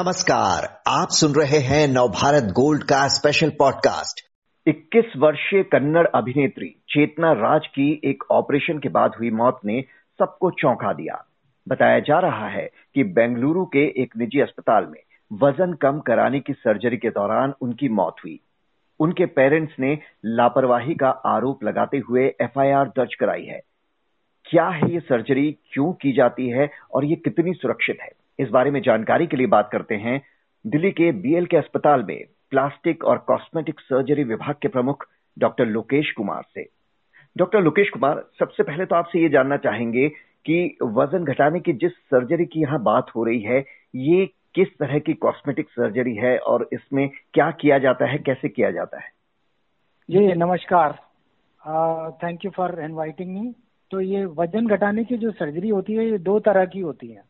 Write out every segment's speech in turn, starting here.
नमस्कार, आप सुन रहे हैं नवभारत गोल्ड का स्पेशल पॉडकास्ट 21 वर्षीय कन्नड़ अभिनेत्री चेतना राज की एक ऑपरेशन के बाद हुई मौत ने सबको चौंका दिया। बताया जा रहा है कि बेंगलुरु के एक निजी अस्पताल में वज़न कम कराने की सर्जरी के दौरान उनकी मौत हुई। उनके पेरेंट्स ने लापरवाही का आरोप लगाते हुए एफआईआर दर्ज कराई है। क्या है ये सर्जरी क्यों की जाती है और ये कितनी सुरक्षित है? इस बारे में जानकारी के लिए बात करते हैं दिल्ली के बीएल के अस्पताल में प्लास्टिक और कॉस्मेटिक सर्जरी विभाग के प्रमुख डॉक्टर लोकेश कुमार से। डॉक्टर लोकेश कुमार, सबसे पहले तो आपसे ये जानना चाहेंगे कि वज़न घटाने की जिस सर्जरी की यहाँ बात हो रही है, ये किस तरह की कॉस्मेटिक सर्जरी है और इसमें क्या किया जाता है, कैसे किया जाता है? जी, नमस्कार। Thank you for inviting me तो ये वज़न घटाने की जो सर्जरी होती है, ये दो तरह की होती है।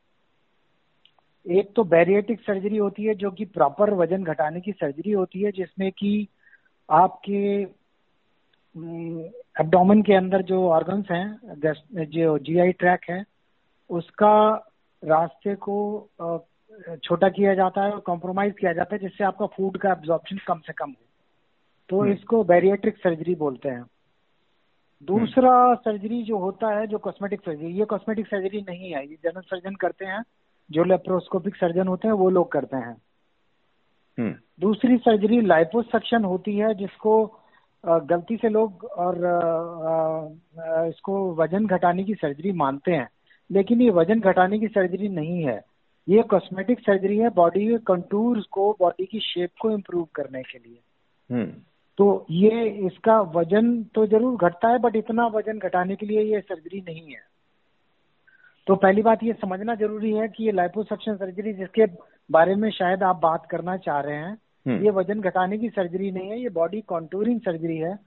एक तो बैरिएटिक सर्जरी होती है जो कि प्रॉपर वज़न घटाने की सर्जरी होती है जिसमें कि आपके एब्डोमेन के अंदर जो ऑर्गन्स हैं जो जीआई ट्रैक है उसका रास्ते को छोटा किया जाता है और कॉम्प्रोमाइज किया जाता है जिससे आपका फ़ूड का एब्जॉर्प्शन कम से कम हो। तो हम्म। इसको बैरिएट्रिक सर्जरी बोलते हैं। दूसरा सर्जरी जो होता है जो कॉस्मेटिक सर्जरी ये कॉस्मेटिक सर्जरी नहीं है ये जनरल सर्जन करते हैं। जो लेप्रोस्कोपिक सर्जन होते हैं वो लोग करते हैं। हम्म। दूसरी सर्जरी लाइपोसक्शन होती है जिसको गलती से लोग और इसको वज़न घटाने की सर्जरी मानते हैं। लेकिन ये वज़न घटाने की सर्जरी नहीं है। ये कॉस्मेटिक सर्जरी है बॉडी के कंटूर्स को बॉडी की शेप को इम्प्रूव करने के लिए। हम्म। तो ये इसका वज़न तो ज़रूर घटता है बट इतना वज़न घटाने के लिए ये सर्जरी नहीं है। तो पहली बात ये समझना ज़रूरी है कि ये लाइपोसक्शन सर्जरी जिसके बारे में शायद आप बात करना चाह रहे हैं हम्म। ये वज़न घटाने की सर्जरी नहीं है ये बॉडी कॉन्टूरिंग सर्जरी है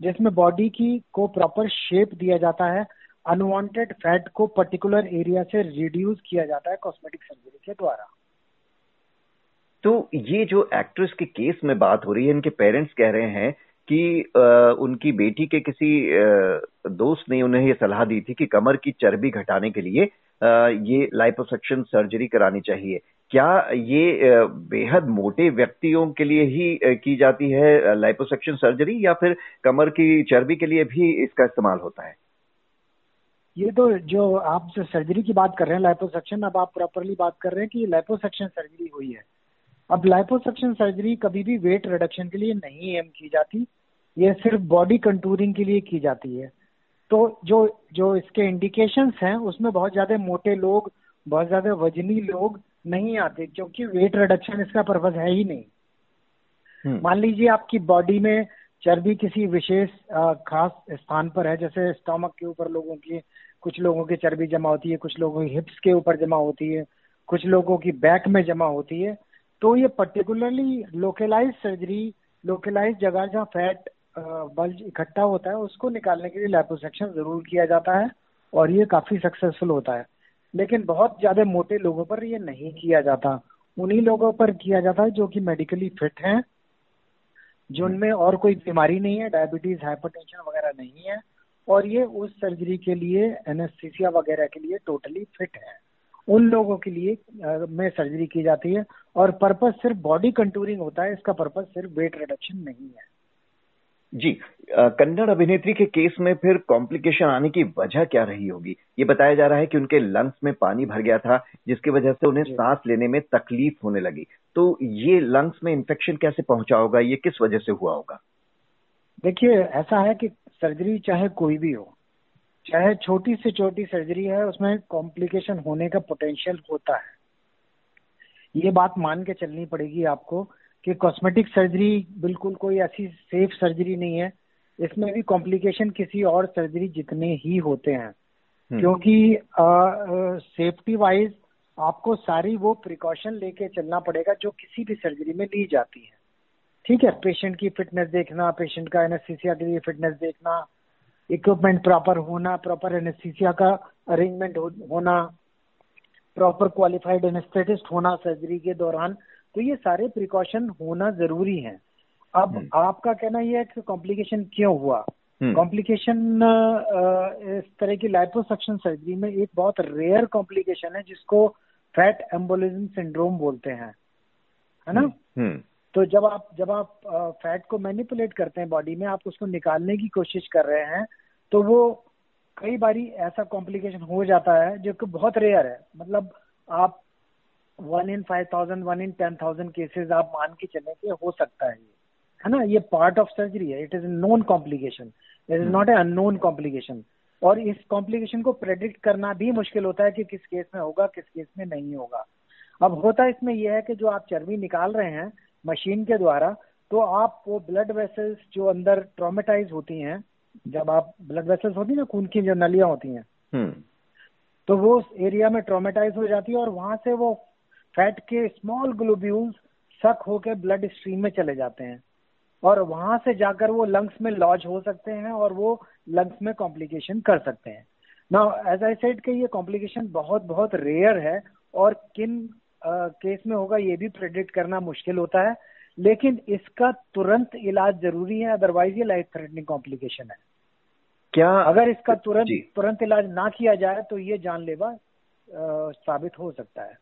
जिसमें बॉडी की को प्रॉपर शेप दिया जाता है अनवांटेड फैट को पर्टिकुलर एरिया से रिड्यूस किया जाता है कॉस्मेटिक सर्जरी के द्वारा तो ये जो एक्ट्रेस के केस में बात हो रही है इनके पेरेंट्स कह रहे हैं कि उनकी बेटी के किसी दोस्त ने उन्हें ये सलाह दी थी कि कमर की चर्बी घटाने के लिए ये लाइपोसक्शन सर्जरी करानी चाहिए। क्या ये बेहद मोटे व्यक्तियों के लिए ही की जाती है लाइपोसक्शन सर्जरी या फिर कमर की चर्बी के लिए भी इसका इस्तेमाल होता है? ये तो जो आप सर्जरी की बात कर रहे हैं लाइपोसक्शन अब आप प्रॉपरली बात कर रहे हैं कि लाइपोसक्शन सर्जरी हुई है। अब लाइपोसक्शन सर्जरी कभी भी वेट रिडक्शन के लिए नहीं एम की जाती। ये सिर्फ़ बॉडी कंटूरिंग के लिए की जाती है। तो जो जो इसके इंडिकेशंस हैं उसमें बहुत ज़्यादा मोटे लोग बहुत ज़्यादा वजनी लोग नहीं आते क्योंकि वेट रिडक्शन इसका पर्पज है ही नहीं। हम्म। मान लीजिए आपकी बॉडी में चर्बी किसी विशेष खास स्थान पर है जैसे स्टोमक के ऊपर लोगों की कुछ लोगों की चर्बी जमा होती है कुछ लोगों की हिप्स के ऊपर जमा होती है कुछ लोगों की बैक में जमा होती है। तो ये पर्टिकुलरली लोकलाइज सर्जरी लोकलाइज जगह जहाँ फैट बल्ज इकट्ठा होता है, उसको निकालने के लिए लैपोसेक्शन ज़रूर किया जाता है और ये काफ़ी सक्सेसफुल होता है। लेकिन बहुत ज़्यादा मोटे लोगों पर ये नहीं किया जाता। उन्हीं लोगों पर किया जाता है जो कि मेडिकली फिट हैं, जिनमें और कोई बीमारी नहीं है डायबिटीज़ हाइपरटेंशन वगैरह नहीं है, और ये उस सर्जरी के लिए एनेस्थीसिया वगैरह के लिए टोटली फिट है। उन लोगों के लिए में सर्जरी की जाती है और पर्पज सिर्फ़ बॉडी कंटूरिंग होता है, इसका पर्पज सिर्फ़ वेट रिडक्शन नहीं है। जी कन्नड़ अभिनेत्री के केस में फिर कॉम्प्लिकेशन आने की वजह क्या रही होगी? ये बताया जा रहा है कि उनके लंग्स में पानी भर गया था जिसकी वजह से उन्हें सांस लेने में तकलीफ़ होने लगी। तो ये लंग्स में इन्फेक्शन कैसे पहुँचा होगा? ये किस वजह से हुआ होगा? देखिए ऐसा है कि सर्जरी चाहे कोई भी हो चाहे छोटी से छोटी सर्जरी है उसमें कॉम्प्लिकेशन होने का पोटेंशियल होता है। ये बात मान के चलनी पड़ेगी आपको कि कॉस्मेटिक सर्जरी बिल्कुल कोई ऐसी सेफ़ सर्जरी नहीं है। इसमें भी कॉम्प्लिकेशन किसी और सर्जरी जितने ही होते हैं। हम्म। क्योंकि सेफ्टी वाइज आपको सारी वो प्रिकॉशन लेके चलना पड़ेगा जो किसी भी सर्जरी में ली जाती है। ठीक है पेशेंट की फिटनेस देखना पेशेंट का एनेस्थीसिया के लिए फिटनेस देखना इक्विपमेंट प्रॉपर होना प्रॉपर एनेस्थीसिया का अरेंजमेंट हो, होना प्रॉपर क्वालिफाइड एनेस्थेटिस्ट होना सर्जरी के दौरान। तो ये सारे प्रिकॉशन होना ज़रूरी है अब हम्म। आपका कहना यह है कि कॉम्प्लिकेशन क्यों हुआ कॉम्प्लिकेशन हम्म। इस तरह की लाइपोसक्शन सर्जरी में एक बहुत रेयर कॉम्प्लिकेशन है जिसको फैट एम्बोलिज्म सिंड्रोम बोलते हैं है ना हम्म। तो जब आप जब आप फैट को मैनिपुलेट करते हैं बॉडी में आप उसको निकालने की कोशिश कर रहे हैं तो वो कई बारी ऐसा कॉम्प्लिकेशन हो जाता है जो कि बहुत रेयर है मतलब आप one in five thousand one in ten thousand cases आप मान के चले कि हो सकता है ये। है ना? ये पार्ट ऑफ़ सर्जरी है। It is known complication it is not a unknown complication और इस कॉम्प्लिकेशन को प्रेडिक्ट करना भी मुश्किल होता है कि किस केस में होगा किस केस में नहीं होगा। अब होता है इसमें यह है कि जो आप चर्बी निकाल रहे हैं मशीन के द्वारा तो आप वो ब्लड वेसल्स जो अंदर ट्रोमेटाइज होती हैं जब आप ब्लड वेसल्स होती है ना खून की जो नलियाँ होती हैं हम्म। तो वो उस एरिया में ट्रोमेटाइज हो जाती है और वहाँ से वो फैट के स्मॉल ग्लोब्यूल्स सक होकर ब्लड स्ट्रीम में चले जाते हैं। और वहाँ से जाकर वो लंग्स में लॉज हो सकते हैं और वो लंग्स में कॉम्प्लिकेशन कर सकते हैं। ना एज आई सेड कि ये कॉम्प्लिकेशन बहुत बहुत रेयर है और किन केस uh, में होगा ये भी प्रेडिक्ट करना मुश्किल होता है। लेकिन इसका तुरंत इलाज ज़रूरी है अदरवाइज़ ये लाइफ थ्रेटनिंग कॉम्प्लिकेशन है। क्या अगर इसका तुरंत तुरंत इलाज ना किया जाए तो ये जानलेवा साबित हो सकता है।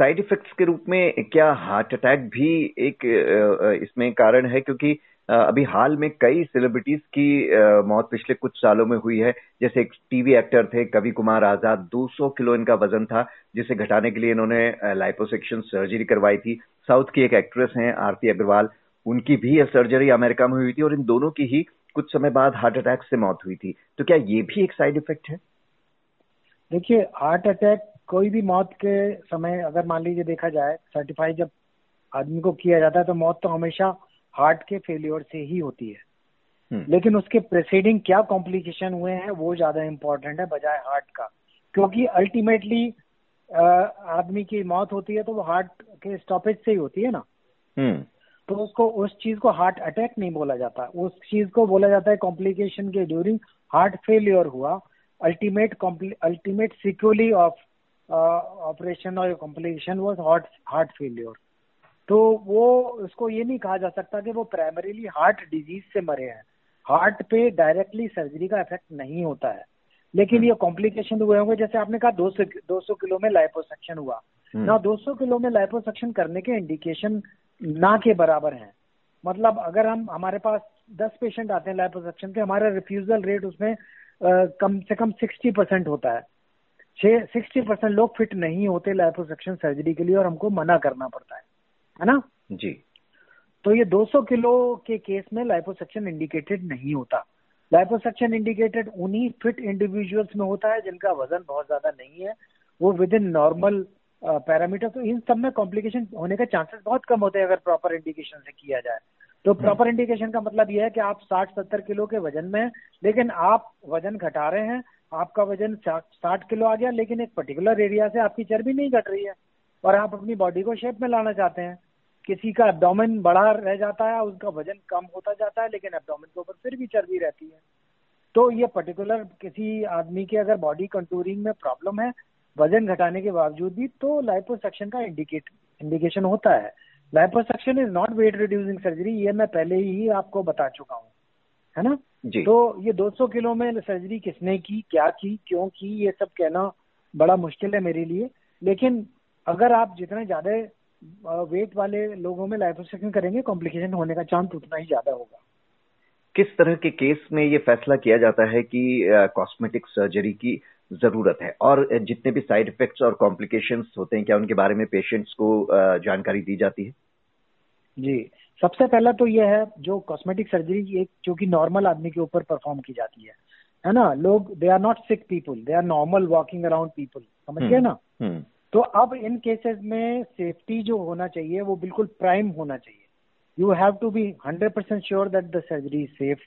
साइड इफेक्ट्स के रूप में क्या हार्ट अटैक भी एक इसमें कारण है? क्योंकि अभी हाल में कई सेलिब्रिटीज की मौत पिछले कुछ सालों में हुई है। जैसे एक टीवी एक्टर थे, कवि कुमार आज़ाद 200 किलो इनका वज़न था, जिसे घटाने के लिए इन्होंने लाइपोसेक्शन सर्जरी करवाई थी। साउथ की एक एक्ट्रेस हैं, आरती अग्रवाल। उनकी भी यह सर्जरी अमेरिका में हुई थी और इन दोनों की ही कुछ समय बाद हार्ट अटैक से मौत हुई थी। तो क्या ये भी एक साइड इफ़ेक्ट है? देखिए, हार्ट अटैक कोई भी मौत के समय अगर मान लीजिए देखा जाए सर्टिफाई जब आदमी को किया जाता है तो मौत तो हमेशा हार्ट के फेलियर से ही होती है। हम्म। लेकिन उसके प्रेसिडिंग क्या कॉम्प्लिकेशन हुए हैं वो ज़्यादा इम्पोर्टेंट है बजाय हार्ट का। क्योंकि अल्टीमेटली आदमी की मौत होती है तो वो हार्ट के स्टॉपेज से ही होती है ना। हम्म। तो उसको उस चीज़ को हार्ट अटैक नहीं बोला जाता। उस चीज़ को बोला जाता है कॉम्प्लिकेशन के ड्यूरिंग हार्ट फेलियर हुआ। Ultimate ultimate securely of operation और complication was heart heart failure तो वो उसको ये नहीं कहा जा सकता कि वो प्राइमरीली हार्ट डिज़ीज़ से मरे हैं। हार्ट पे डायरेक्टली सर्जरी का इफ़ेक्ट नहीं होता है। लेकिन हम्म। ये कॉम्प्लिकेशन हुए होंगे जैसे आपने कहा 200 200 किलो में लाइपोसक्शन हुआ। हम्म। ना 200 किलो में लाइपोसक्शन करने के इंडिकेशन ना के बराबर हैं। मतलब अगर हम हमारे पास 10 पेशेंट आते हैं लाइपोसक्शन के हमारा रिफ्यूजल रेट उसमें आ, कम से कम 60 परसेंट होता है। सिक्सटी परसेंट लोग फिट नहीं होते लाइपोसक्शन सर्जरी के लिए और हमको मना करना पड़ता है। है ना? जी। तो ये 200 किलो के केस में लाइपोसक्शन इंडिकेटेड नहीं होता। लाइपोसक्शन इंडिकेटेड उन्हीं फिट इंडिविजुअल्स में होता है जिनका वज़न बहुत ज़्यादा नहीं है। वो विद इन नॉर्मल पैरामीटर तो इन सब में कॉम्प्लिकेशन होने का चांसेस बहुत कम होते हैं अगर प्रॉपर इंडिकेशन से किया जाए। तो प्रॉपर हम्म। इंडिकेशन का मतलब यह है कि आप 60-70 किलो के वज़न में हैं लेकिन आप वज़न घटा रहे हैं आपका वज़न 60 किलो आ गया, लेकिन एक पर्टिकुलर एरिया से आपकी चर्बी नहीं घट रही है। और आप अपनी बॉडी को शेप में लाना चाहते हैं। किसी का एब्डोमेन बड़ा रह जाता है, उसका वज़न कम होता जाता है, लेकिन एब्डोमेन के ऊपर फिर भी चर्बी रहती है। तो ये पर्टिकुलर किसी आदमी के अगर बॉडी कंटूरिंग में प्रॉब्लम है, वज़न घटाने के बावजूद भी तो लाइपोसक्शन का इंडिकेट इंडिकेशन होता है। Liposuction is not weight reducing surgery ये मैं पहले ही आपको बता चुका हूँ। है ना? जी। तो ये 200 किलो में सर्जरी किसने की क्या की क्यों की ये सब कहना बड़ा मुश्किल है मेरे लिए। लेकिन अगर आप जितने ज़्यादा वेट वाले लोगों में लाइपोसक्शन करेंगे कॉम्प्लिकेशन होने का चांस उतना ही ज़्यादा होगा। किस तरह के केस में ये फैसला किया जाता है कि कॉस्मेटिक सर्जरी की ज़रूरत है? और जितने भी साइड इफेक्ट्स और कॉम्प्लिकेशंस होते हैं क्या उनके बारे में पेशेंट्स को जानकारी दी जाती है? जी। सबसे पहला तो यह है जो कॉस्मेटिक सर्जरी एक जो कि नॉर्मल आदमी के ऊपर परफॉर्म की जाती है है ना? लोग they are not sick people they are normal walking around people समझ गए हम्म, ना? हम्म। तो अब इन केसेस में सेफ्टी जो होना चाहिए वो बिल्कुल प्राइम होना चाहिए। You have to be hundred percent sure that the surgery is safe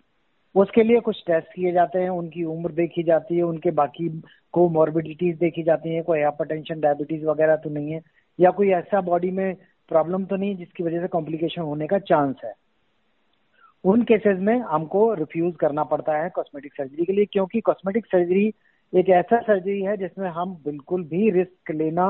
उसके लिए कुछ टेस्ट किए जाते हैं उनकी उम्र देखी जाती है उनके बाकी को मॉर्बिडिटीज देखी जाती है कोई हाइपरटेंशन डायबिटीज़ वगैरह तो नहीं है या कोई ऐसा बॉडी में प्रॉब्लम तो नहीं, जिसकी वजह से कॉम्प्लिकेशन होने का चांस है। उन केसेस में हमको रिफ्यूज करना पड़ता है कॉस्मेटिक सर्जरी के लिए, क्योंकि कॉस्मेटिक सर्जरी एक ऐसा सर्जरी है जिसमें हम बिल्कुल भी रिस्क लेना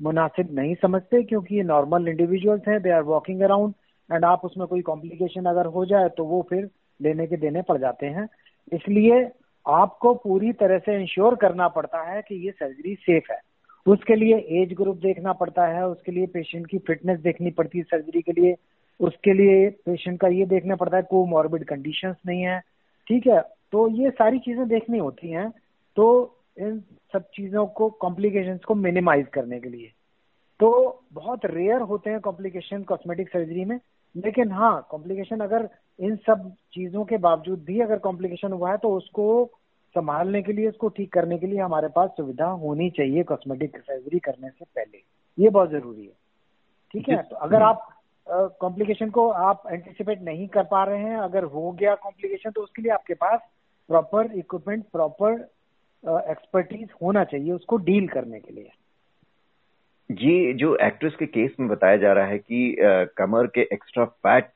मुनासिब नहीं समझते, क्योंकि ये नॉर्मल इंडिविजुअल्स हैं they are walking around and आप उसमें कोई कॉम्प्लिकेशन अगर हो जाए तो वो फिर लेने के देने पड़ जाते हैं। इसलिए आपको पूरी तरह से इंश्योर करना पड़ता है कि ये सर्जरी सेफ़ है। उसके लिए एज ग्रुप देखना पड़ता है, उसके लिए पेशेंट की फिटनेस देखनी पड़ती है सर्जरी के लिए, उसके लिए पेशेंट का ये देखना पड़ता है को मॉर्बिड कंडीशंस नहीं है, ठीक है? तो ये सारी चीज़ें देखनी होती हैं तो इन सब चीज़ों को कॉम्प्लिकेशन को मिनिमाइज करने के लिए। तो बहुत रेयर होते हैं कॉम्प्लिकेशन कॉस्मेटिक सर्जरी में, लेकिन हाँ कॉम्प्लिकेशन अगर इन सब चीज़ों के बावजूद भी अगर कॉम्प्लिकेशन हुआ है तो उसको संभालने के लिए उसको ठीक करने के लिए हमारे पास सुविधा होनी चाहिए कॉस्मेटिक सर्जरी करने से पहले। ये बहुत ज़रूरी है। ठीक है? तो अगर आप कॉम्प्लिकेशन को आप एंटिसिपेट नहीं कर पा रहे हैं अगर हो गया कॉम्प्लिकेशन तो उसके लिए आपके पास प्रॉपर इक्विपमेंट प्रॉपर एक्सपर्टीज होना चाहिए उसको डील करने के लिए। जी जो एक्ट्रेस के केस में बताया जा रहा है कि आ, कमर के एक्स्ट्रा फैट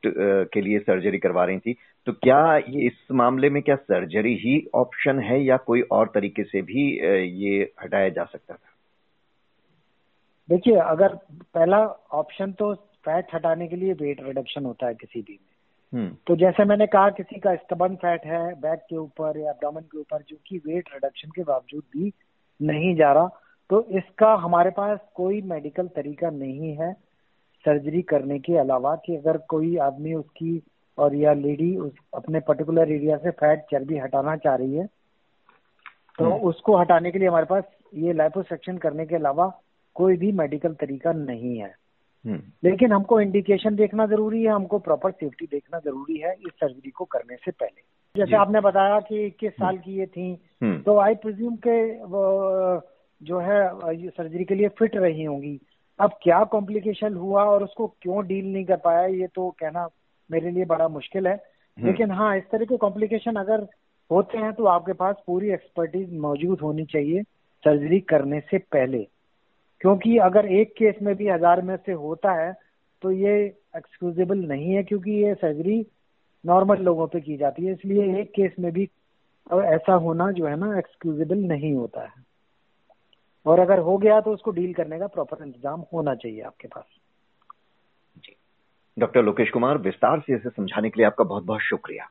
के लिए सर्जरी करवा रही थी तो क्या ये इस मामले में क्या सर्जरी ही ऑप्शन है या कोई और तरीके से भी ये हटाया जा सकता था देखिए अगर पहला ऑप्शन तो फैट हटाने के लिए वेट रिडक्शन होता है किसी भी में हम्म। तो जैसे मैंने कहा किसी का स्तबन फैट है बैक के ऊपर या एब्डोमेन के ऊपर जो कि वेट रिडक्शन के बावजूद भी नहीं जा रहा तो इसका हमारे पास कोई मेडिकल तरीका नहीं है सर्जरी करने के अलावा कि अगर कोई आदमी उसकी और या लेडी उस अपने पर्टिकुलर एरिया से फैट चर्बी हटाना चाह रही है तो हम्म। उसको हटाने के लिए हमारे पास ये लाइपोसेक्शन करने के अलावा कोई भी मेडिकल तरीका नहीं है हम्म। लेकिन हमको इंडिकेशन देखना ज़रूरी है हमको प्रॉपर सेफ्टी देखना ज़रूरी है इस सर्जरी को करने से पहले जैसे आपने बताया कि इक्कीस हम्म। साल की ये थी। तो आई प्रिज्यूम के जो है सर्जरी के लिए फिट रही होंगी अब क्या कॉम्प्लिकेशन हुआ और उसको क्यों डील नहीं कर पाया ये तो कहना मेरे लिए बड़ा मुश्किल है। लेकिन हाँ इस तरह के कॉम्प्लिकेशन अगर होते हैं तो आपके पास पूरी एक्सपर्टीज मौजूद होनी चाहिए सर्जरी करने से पहले। क्योंकि अगर एक केस में भी हज़ार में से होता है तो ये एक्सक्यूजेबल नहीं है क्योंकि ये सर्जरी नॉर्मल लोगों पे की जाती है। इसलिए एक केस में भी ऐसा होना जो है ना एक्सक्यूजेबल नहीं होता है। और अगर हो गया तो उसको डील करने का प्रॉपर इंतज़ाम होना चाहिए आपके पास। डॉक्टर लोकेश कुमार विस्तार से इसे समझाने के लिए आपका बहुत बहुत शुक्रिया।